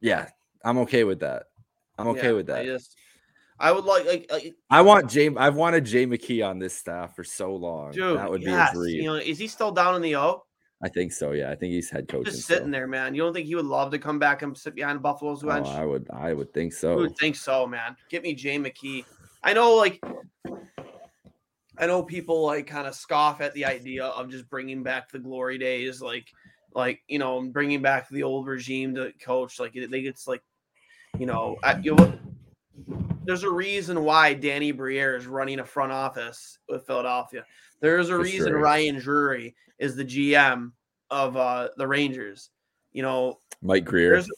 yeah, I'm okay with that. I'm okay Yeah, with that. I just, I would like like, like I want Jay. I've wanted Jay McKee on this staff for so long. dude. that would yes, be a dream. You know, is he still down in the O? I think so. Yeah, I think he's head coach. Just sitting there, man. You don't think he would love to come back and sit behind Buffalo's Oh, bench? I would. I would think so. would think so, man? Get me Jay McKee. I know, like, I know people like kind of scoff at the idea of just bringing back the glory days, like, like you know, bringing back the old regime to coach. Like, they it's like, you know, I, you know, there's a reason why Danny Briere is running a front office with Philadelphia. There's a For reason sure. Ryan Drury is the GM of uh the Rangers. You know, Mike Grier. there's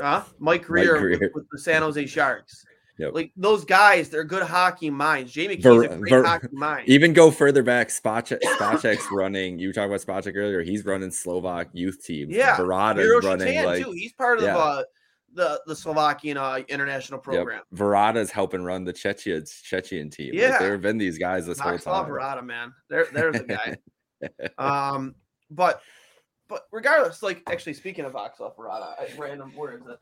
uh, Mike Grier, Grier. With, with the San Jose Sharks. Yep. Like those guys, they're good hockey minds. Jay McKee's Ver- a great Ver- hockey mind. Even go further back, Spacek, Spacek's running. You were talking about Spacek earlier. He's running Slovak youth teams. yeah, Varada's running like too. He's part of yeah. uh, the the Slovakian uh, international yep. program. Varada's helping run the Chechen Chechen team. Like, Yeah. there have been these guys this whole time. Varada, man. There, there's a guy. um, but but regardless, like actually speaking of Václav Varada, I, random where is it?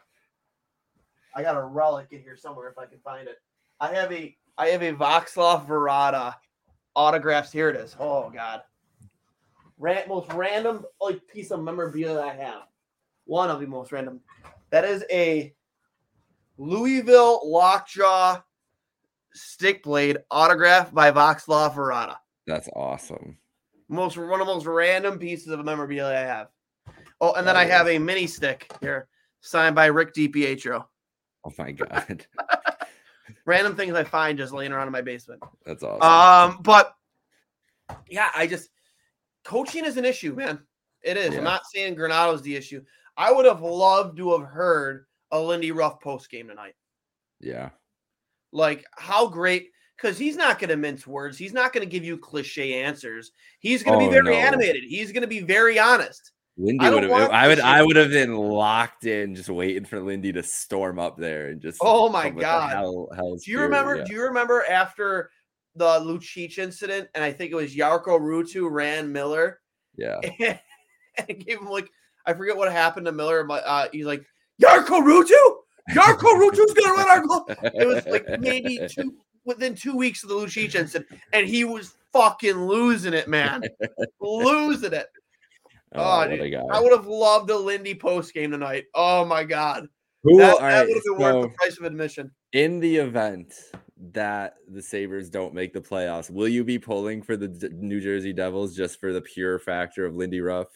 I got a relic in here somewhere if I can find it. I have a I have a Václav Varada autographs. Here it is. Oh God, Ran- most random like piece of memorabilia I have. One of the most random. That is a Louisville lockjaw stick blade autographed by Václav Varada That's awesome. most one of the most random pieces of memorabilia I have. Oh, and then I have a mini stick here signed by Rick DiPietro. Oh my god. random things I find just laying around in my basement. That's awesome. Um, but yeah, I just coaching is an issue, man. It is. Yeah. I'm not saying Granato's the issue. I would have loved to have heard a Lindy Ruff post game tonight. yeah. Like how great because he's not going to mince words. He's not going to give you cliche answers. He's going to Oh, be very no. animated. He's going to be very honest. Lindy I would have. I would. I would have been locked in, just waiting for Lindy to storm up there and just. Oh my come with the God. Hell, hell Do you remember? Yeah. Do you remember after the Lucic incident? And I think it was Jarkko Ruutu ran Miller yeah. and gave him like I forget what happened to Miller, but uh, he's like Jarkko Ruutu. Jarkko Ruutu's gonna run our goal. It was like maybe two within two weeks of the Lucic incident, and he was fucking losing it, man, losing it. Oh, Oh. I would have loved a Lindy post game tonight. Oh my god, Who? that, that right, would have been so worth the price of admission. in the event that the Sabres don't make the playoffs, will you be pulling for the D- New Jersey Devils just for the pure factor of Lindy Ruff?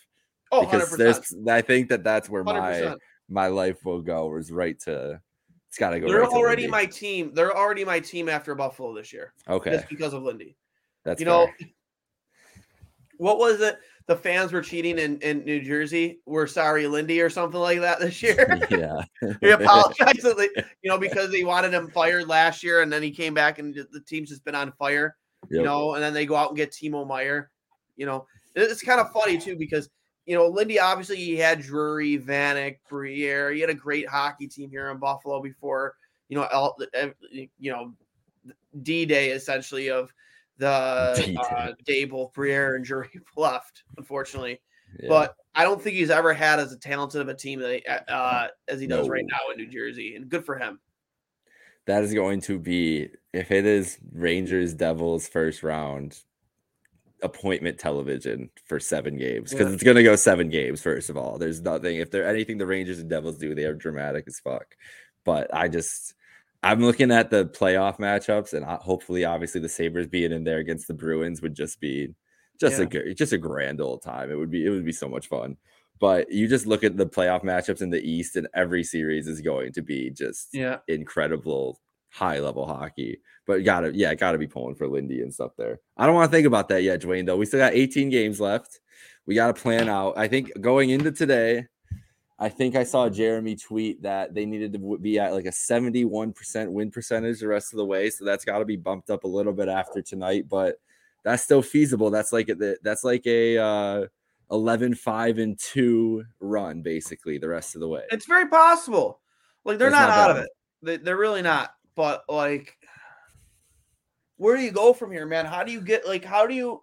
Oh, because 100 there's. I think that that's where Hundred my percent. my life will go. Is right to. It's got to go. They're right already my team. They're already my team after Buffalo this year. Okay, Just because of Lindy. that's you know, what was it? The fans were cheating in, in New Jersey. We're sorry, Lindy, or something like that this year. yeah. he apologized, that they- you know, because they wanted him fired last year, and then he came back, and the team's just been on fire. You know, and then they go out and get Timo Meier. You know, it's kind of funny too because you know Lindy obviously he had Drury, Vanek, Briere. He had a great hockey team here in Buffalo before you know, eh, you know, D Day essentially of the uh, Dable, Briere, and Drury left, unfortunately. Yeah. But I don't think he's ever had as a talented of a team that he, uh, as he does right now in New Jersey, and good for him. that is going to be if it is Rangers Devils first round appointment television for seven games because Yeah. it's going to go seven games first of all there's nothing if there anything the Rangers and Devils do they are dramatic as fuck but I just I'm looking at the playoff matchups and hopefully obviously the Sabres being in there against the Bruins would just be just Yeah. a good just a grand old time it would be it would be so much fun but you just look at the playoff matchups in the East and every series is going to be just Yeah. incredible high level hockey. But gotta, yeah, gotta be pulling for Lindy and stuff there. I don't want to think about that yet, Dwayne, though. We still got 18 games left. We got to plan out. I think going into today, I think I saw Jeremy tweet that they needed to be at like a 71% win percentage the rest of the way. So that's got to be bumped up a little bit after tonight, but that's still feasible. That's like a, that's like a uh 11 5 and 2 run basically the rest of the way. It's very possible. Like they're not, not out of it. They, they're really not. But like, where do you go from here, man? How do you get like? How do you?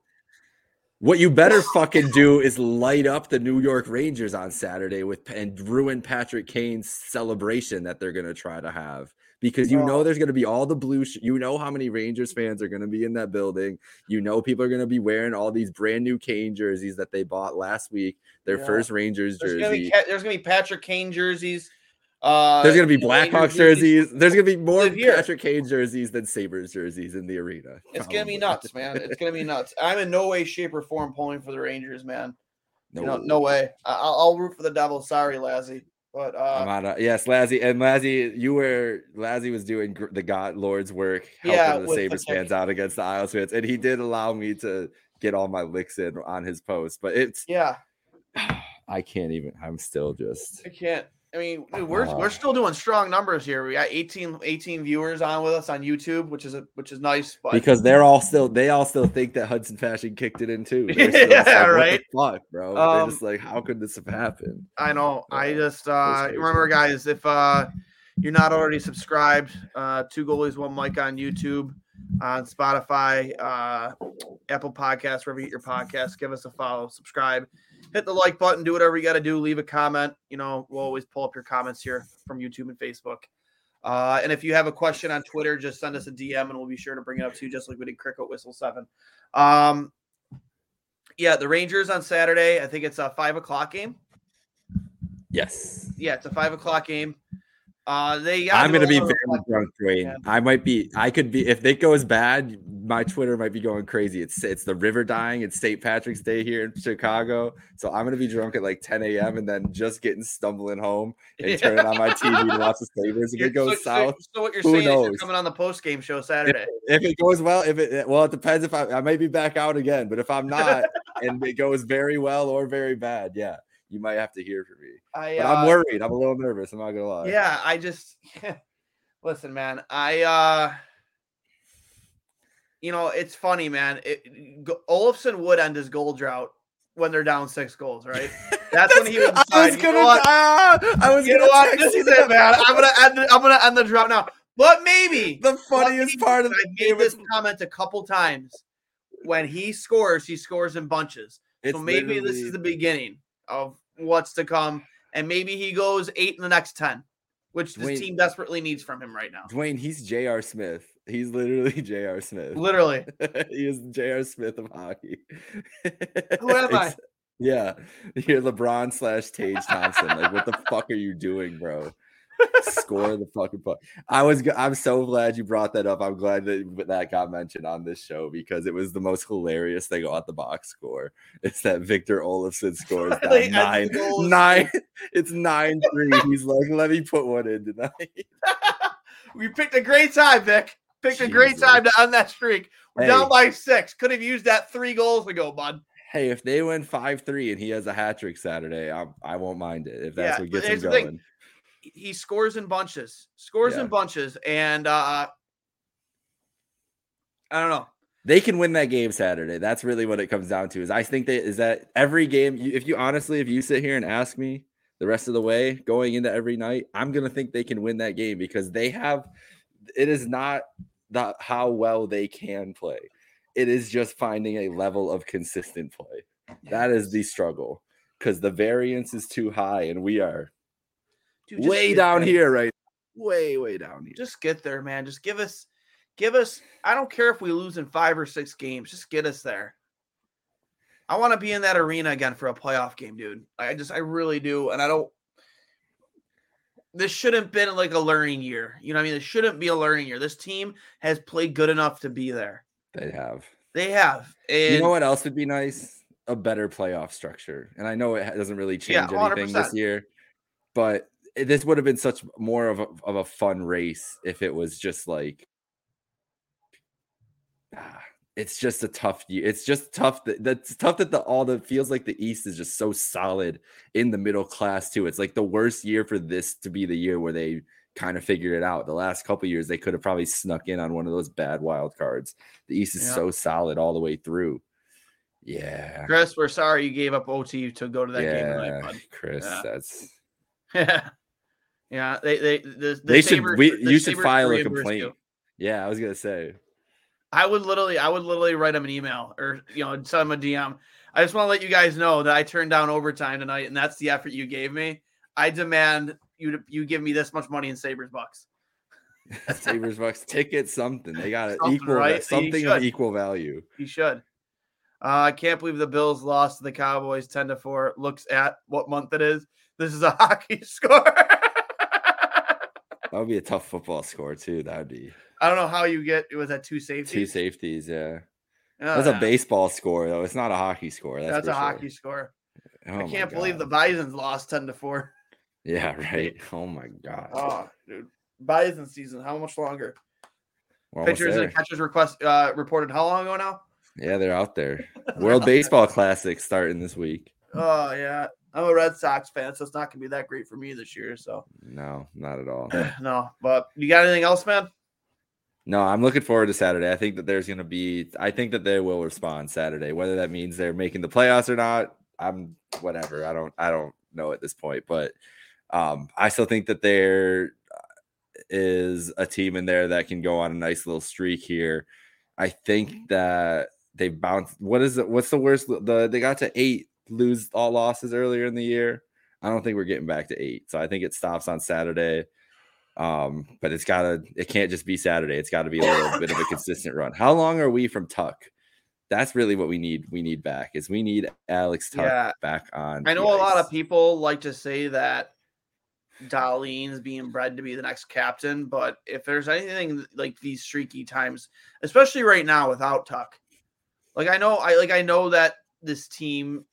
What you better fucking do is light up the New York Rangers on Saturday with and ruin Patrick Kane's celebration that they're gonna try to have because you know there's gonna be all the blue. Sh- you know how many Rangers fans are gonna be in that building. You know people are gonna be wearing all these brand new Kane jerseys that they bought last week. Their Yeah. first Rangers jersey. gonna be Ca- there's gonna be Patrick Kane jerseys. Uh, there's gonna be you know, Rangers Blackhawks jerseys. There's gonna be more. Patrick Kane jerseys than Sabres jerseys in the arena. It's gonna be nuts, man. It's gonna be nuts. I'm in no way, shape, or form pulling for the Rangers, man. No, You know, no way. I- I'll, I'll root for the Devils. Sorry, Lassie, but I'm uh, on a, yes, Lazzy and Lazzy, you were Lazzy was doing gr- the God Lord's work, helping Yeah, the Sabres fans out against the Isles fans, and he did allow me to get all my licks in on his post. But it's yeah, I can't even. I'm still just I can't. I mean, dude, we're Uh, we're still doing strong numbers here. We got 18, 18 viewers on with us on YouTube, which is a which is nice. But because they're all still they all still think that Hudson Fasching kicked it in too. Yeah, like, right. fuck, bro. Um, they're just like, how could this have happened? I know. I just uh remember, guys, if uh you're not already subscribed, uh two goalies, one mic on YouTube, on Spotify, uh Apple Podcasts, wherever you get your podcast, give us a follow, subscribe, hit the like button, do whatever you got to do, leave a comment. You know, we'll always pull up your comments here from YouTube and Facebook. Uh, and if you have a question on Twitter, just send us a DM and we'll be sure to bring it up to you, just like we did Cricket Whistle Seven. Um, yeah, the Rangers on Saturday. I think it's a five o'clock game Yes. yeah, it's a five o'clock game. Uh, they. I'm gonna be very drunk, Dwayne. Yeah. I might be. I could be. If it goes bad, my Twitter might be going crazy. It's it's the river dying. It's St. Patrick's Day here in Chicago, so I'm gonna be drunk at like 10 a.m. and then just getting stumbling home and Yeah. turning on my TV to watch the Sabres. If it goes so, so- south, So, what you're who saying is you're knows? coming on the post game show Saturday. if it goes well, if it well, it depends. If I I may be back out again, but if I'm not, and it goes very well or very bad, yeah, you might have to hear from me. I, But I'm uh, worried. I'm a little nervous. I'm not gonna lie. Yeah, I just listen, man. I uh you know, it's funny, man. It, Olofsson would end his goal drought when they're down six goals, right? That's when he would. I was gonna. know what? ah, I was You gonna what? This is you it, man. I'm gonna end. The, I'm gonna end the drought now. But maybe The funniest maybe- part of I made this is comment a couple times. When he scores, he scores in bunches. it's so maybe this is the beginning of what's to come, and maybe he goes eight in the next ten, which this team desperately needs from him right now. Dwayne. He's J.R. Smith. He's literally J.R. Smith. Literally, he is J.R. Smith of hockey. Who am I? Yeah, you're LeBron slash Tage Thompson. Like, what the fuck are you doing, bro? Score the fucking puck. I was I'm so glad you brought that up. I'm glad that that got mentioned on this show because it was the most hilarious thing on the box score. It's that Victor Olofsson scores ends nine nine. It's nine three. He's like, let me put one in tonight. we picked a great time, Vic. Picked a great time to Jesus. end that streak. We're Hey. down by six. Could have used that three goals ago, bud. Hey, if they win five three and he has a hat trick Saturday, I I won't mind it if that's Yeah, what gets him going. thing. Going. He scores in bunches. Scores Yeah. in bunches, and uh I don't know. They can win that game Saturday. That's really what it comes down to. Is I think that is that every game. If you honestly, if you sit here and ask me the rest of the way going into every night, I'm gonna think they can win that game because they have. It is not the how well they can play. It is just finding a level of consistent play. That is the struggle because the variance is too high, and we are Dude, way down there. here, right? Way, way down here. Just get there, man. Just give us, give us. I don't care if we lose in five or six games. Just get us there. I want to be in that arena again for a playoff game, dude. I just, I really do, and I don't. This shouldn't been like a learning year. You know what I mean? This shouldn't be a learning year. This team has played good enough to be there. They have. They have. And you know what else would be nice? A better playoff structure. And I know it doesn't really Yeah, change anything this year, but this would have been such more of a, of a fun race if it was just like. ah, It's just a tough year. It's just tough that that's tough that the all the feels like the East is just so solid in the middle class too. It's like the worst year for this to be the year where they kind of figured it out. The last couple years they could have probably snuck in on one of those bad wild cards. The East is Yeah. so solid all the way through. Yeah. Chris, we're sorry you gave up OT to go to that game tonight, bud. Chris, Yeah. that's Yeah, yeah. They they the, the they should Sabres- we the you should file a complaint. Yeah, I was gonna say. I would literally, I would literally write him an email or you know send him a DM. I just want to let you guys know that I turned down overtime tonight, and that's the effort you gave me. I demand you to you give me this much money in Sabres bucks. Sabres Bucks ticket something. They got it equal right? Something of equal value. You should. Uh, I can't believe the Bills lost to the Cowboys ten to four. Looks at what month it is. This is a hockey score. That would be a tough football score too. That would be I don't know how you get. It was at two safeties. two safeties. Yeah, Oh, that's a baseball score though. It's not a hockey score. That's, That's a sure. hockey score. Oh I can't believe the Bisons lost ten to four. Yeah, right. Oh my god. Oh, dude. Bison season. How much longer? Pitchers and catchers request uh, reported how long ago now? Yeah, they're out there. World Baseball Classic starting this week. Oh yeah, I'm a Red Sox fan, so it's not gonna be that great for me this year. So No, not at all. no, but you got anything else, man? No, I'm looking forward to Saturday. I think that there's going to be, I think that they will respond Saturday, whether that means they're making the playoffs or not. I'm whatever. I don't, I don't know at this point, but um, I still think that there is a team in there that can go on a nice little streak here. I think that they bounced. What is it? What's the worst? The they got to eight, lose all losses earlier in the year. I don't think we're getting back to eight, so I think it stops on Saturday. Um, but it's gotta, it can't just be Saturday. It's got to be a little bit of a consistent run. How long are we from Tuch? That's really what we need. We need back is we need Alex Tuch Yeah. back on. I know a lot of people like to say that Dahlin's being bred to be the next captain, but if there's anything like these streaky times, especially right now without Tuch, like I know, I like I know that this team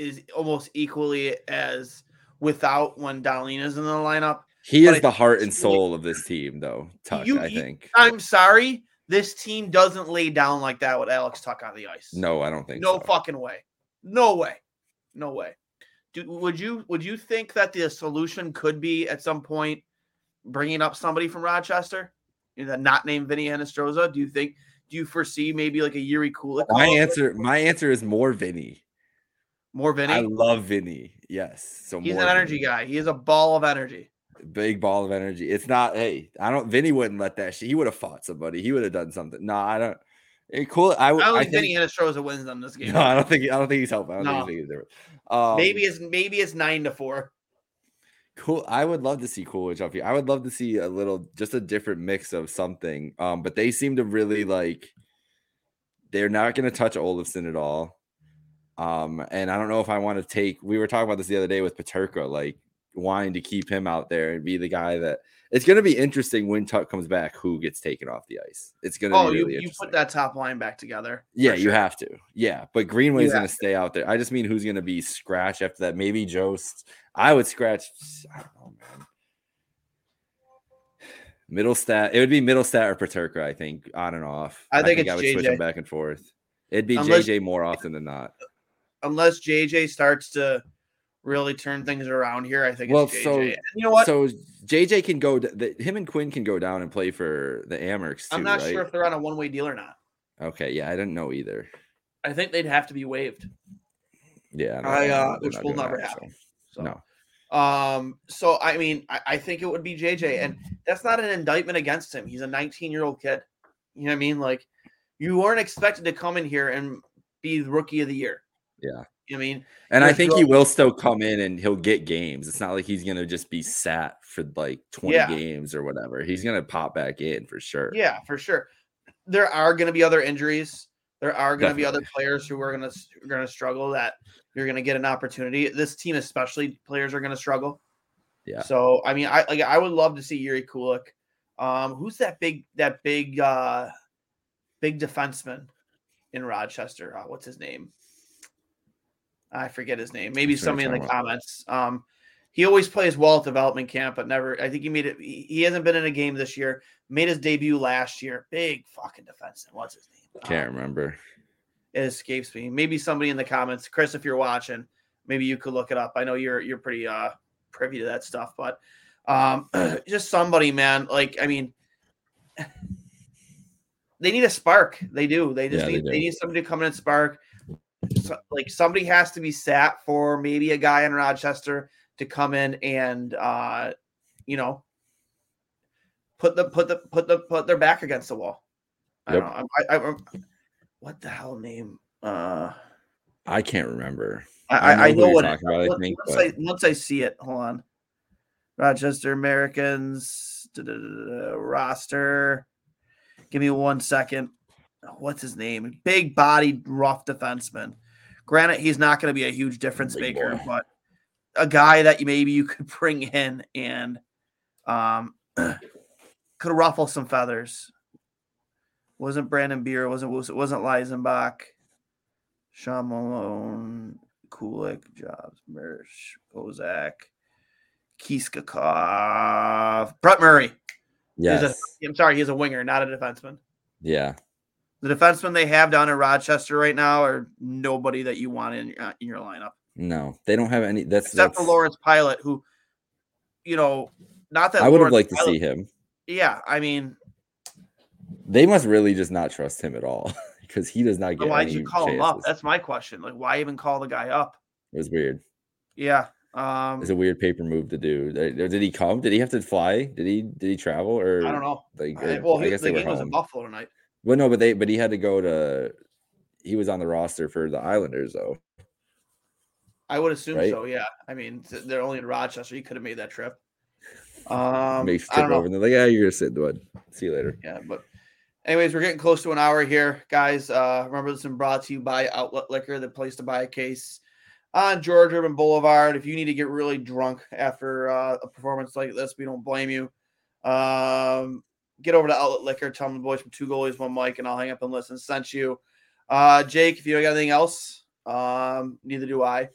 is almost equally as without when Dahlin is in the lineup. He But is the heart and you- soul of this team, though. Tuch, You- I you- think. I'm sorry, this team doesn't lay down like that with Alex Tuch on the ice. No, I don't think no so. fucking way, no way, no way. Do, would you would you think that the solution could be at some point bringing up somebody from Rochester, you know, not named Vinny Hinostroza? Do you think? Do you foresee maybe like a Jiri Kulich? My answer, my answer is more Vinny. More Vinny. I love Vinny. Yes. So He's an energy Vinny. guy. He is a ball of energy. Big ball of energy. It's not. Hey, I don't. Vinny wouldn't let that shit. He would have fought somebody. He would have done something. No, I don't. cool. I, I don't I think Vinny Hinostroza wins them this game. No, I don't think. I don't think he's helping. I don't No. think he's different. Um, maybe it's maybe it's nine to four. cool. I would love to see Coolidge up here. I would love to see a little, just a different mix of something. Um, but they seem to really like. They're not going to touch Olofsson at all. Um, and I don't know if I want to take. We were talking about this the other day with Peterka, like wanting to keep him out there and be the guy that. It's going to be interesting when Tuch comes back. Who gets taken off the ice? It's going to Oh, be you, really you interesting. put that top line back together. Yeah, you have to. Yeah, but Greenway's going to stay out there. I just mean who's going to be scratch after that. Maybe Jost. I would scratch. I don't know, man. Mittelstadt. It would be Mittelstadt or Peterka, I think, on and off. I think it's I would switch them back and forth. It'd be Unless- JJ more often than not. Unless JJ starts to really turn things around here, I think Well, it's JJ. so- you know what? So JJ can go. The, him and Quinn can go down and play for the Amerks too, I'm not right? sure if they're on a one way deal or not. Okay, yeah, I didn't know either. I think they'd have to be waived. Yeah, no, I, uh, which will never that, happen. so- So, No, um, so I mean, I, I think it would be JJ, and that's not an indictment against him. He's a 19 year old kid. You know what I mean? Like, you weren't expected to come in here and be the rookie of the year. Yeah. You know what I mean? And I think he will still come in and he'll get games. It's not like he's gonna just be sat for like 20 Yeah. games or whatever. He's gonna pop back in for sure. Yeah, for sure. There are going to be other injuries. There are going to be other players who are going to going to struggle that you're going to get an opportunity. This team, especially, players are going to struggle. Yeah. So I mean, I like I would love to see Jiri Kulich. Um, who's that big that big uh big defenseman in Rochester? Uh, what's his name? I forget his name. Maybe That's somebody in the comments. Um, he always plays well at development camp, but never. I think he made it. He hasn't been in a game this year. Made his debut last year. Big fucking defenseman. What's his name? Can't Um, remember. it escapes me. Maybe somebody in the comments, Chris, if you're watching, maybe you could look it up. I know you're you're pretty uh privy to that stuff, but um just somebody, man. Like, I mean, they need a spark. They do. They just Yeah, need they, do. need somebody to come in and spark. So, like somebody has to be sat for maybe a guy in Rochester to come in and uh you know put the put the put the put their back against the wall. I Yep. don't know. I, I, I, what the hell name? Uh I can't remember. I, know know what it, talking about, I once, think, once but- I once I see it. Hold on. Rochester Americans roster. Give me one second. What's his name? Big bodied, rough defenseman. Granted, he's not going to be a huge difference Big maker, boy. but a guy that you maybe you could bring in and um could ruffle some feathers. Wasn't Brandon Biro? Wasn't it wasn't Leisenbach? Sean Malone, Kulich, Jobs, Mersh, Bozak, Kiskakov, Brett Murray. Yes. I'm sorry, he's a winger, not a defenseman. Yeah. The defensemen they have down in Rochester right now are nobody that you want in, uh, in your lineup, No, they don't have any. That's except for Lawrence Pilut, who, you know, not that I would have liked to see him. Yeah, I mean, They must really just not trust him at all because he does not get. why did you call him up? That's my question. Like, why even call the guy up? It was weird. Yeah. Um, It's a weird paper move to do. Uh, Did he come? Did he have to fly? Did he? Did he travel? Or I don't know. Like, I- well, I guess the game was in. Buffalo tonight. Well, no, but they but he had to go to. He was on the roster for the Islanders though. I would assume Right? so. Yeah. I mean, they're only in Rochester. He could have made that trip. Um, Makes I trip over and they're like, yeah, you're gonna sit the See you later. Yeah, but anyways, we're getting close to an hour here, guys. Uh, remember this is brought to you by Outlet Liquor, the place to buy a case on George Urban Boulevard. If you need to get really drunk after uh, a performance like this, we don't blame you. Um, get over to Outlet Liquor, tell them the boys from Two Goalies, One Mic, and I'll hang up and listen. Sent you. Uh, Jake, if you got anything else, um, neither do I.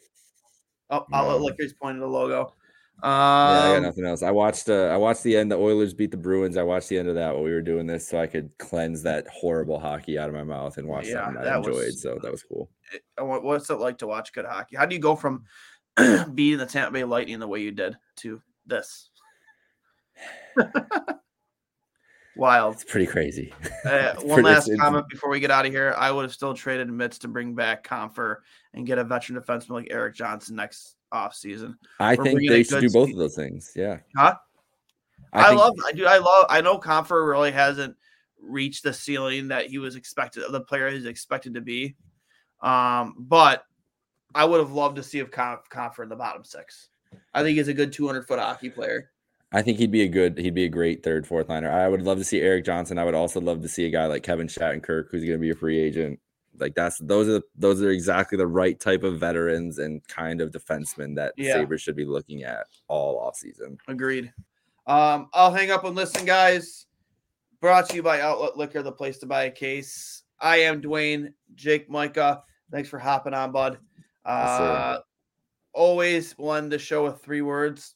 Oh, Outlet No. Liquor's pointing the logo. Yeah, I got Um, nothing else. I watched. Uh, I watched the end. The Oilers beat the Bruins. I watched the end of that while we were doing this, so I could cleanse that horrible hockey out of my mouth and watch Yeah, something I that enjoyed. was- so that was cool. what- what's it like to watch good hockey? How do you go from beating the Tampa Bay Lightning the way you did to this? Wild. It's pretty crazy. Uh, one last comment before we get out of here. I would have still traded Mitz to bring back Comfer and get a veteran defenseman like Erik Johnson next offseason. I We're think they should do both of those things. Yeah. Huh? I, think- love, I do, I love, I know Comfer really hasn't reached the ceiling that he was expected, the player he's expected to be. Um, but I would have loved to see if Comfer in the bottom six. I think he's a good 200 foot hockey player. I think he'd be a good. He'd be a great third, fourth liner. I would love to see Erik Johnson. I would also love to see a guy like Kevin Shattenkirk, who's going to be a free agent. Like that's those are those are exactly the right type of veterans and kind of defensemen that Yeah. Sabres should be looking at all off season. Agreed. Um, I'll hang up and listen, guys. Brought to you by Outlet Liquor, the place to buy a case. I am Dwayne, Jake Micah. Thanks for hopping on, bud. Yes. Uh, always we'll the show with three words.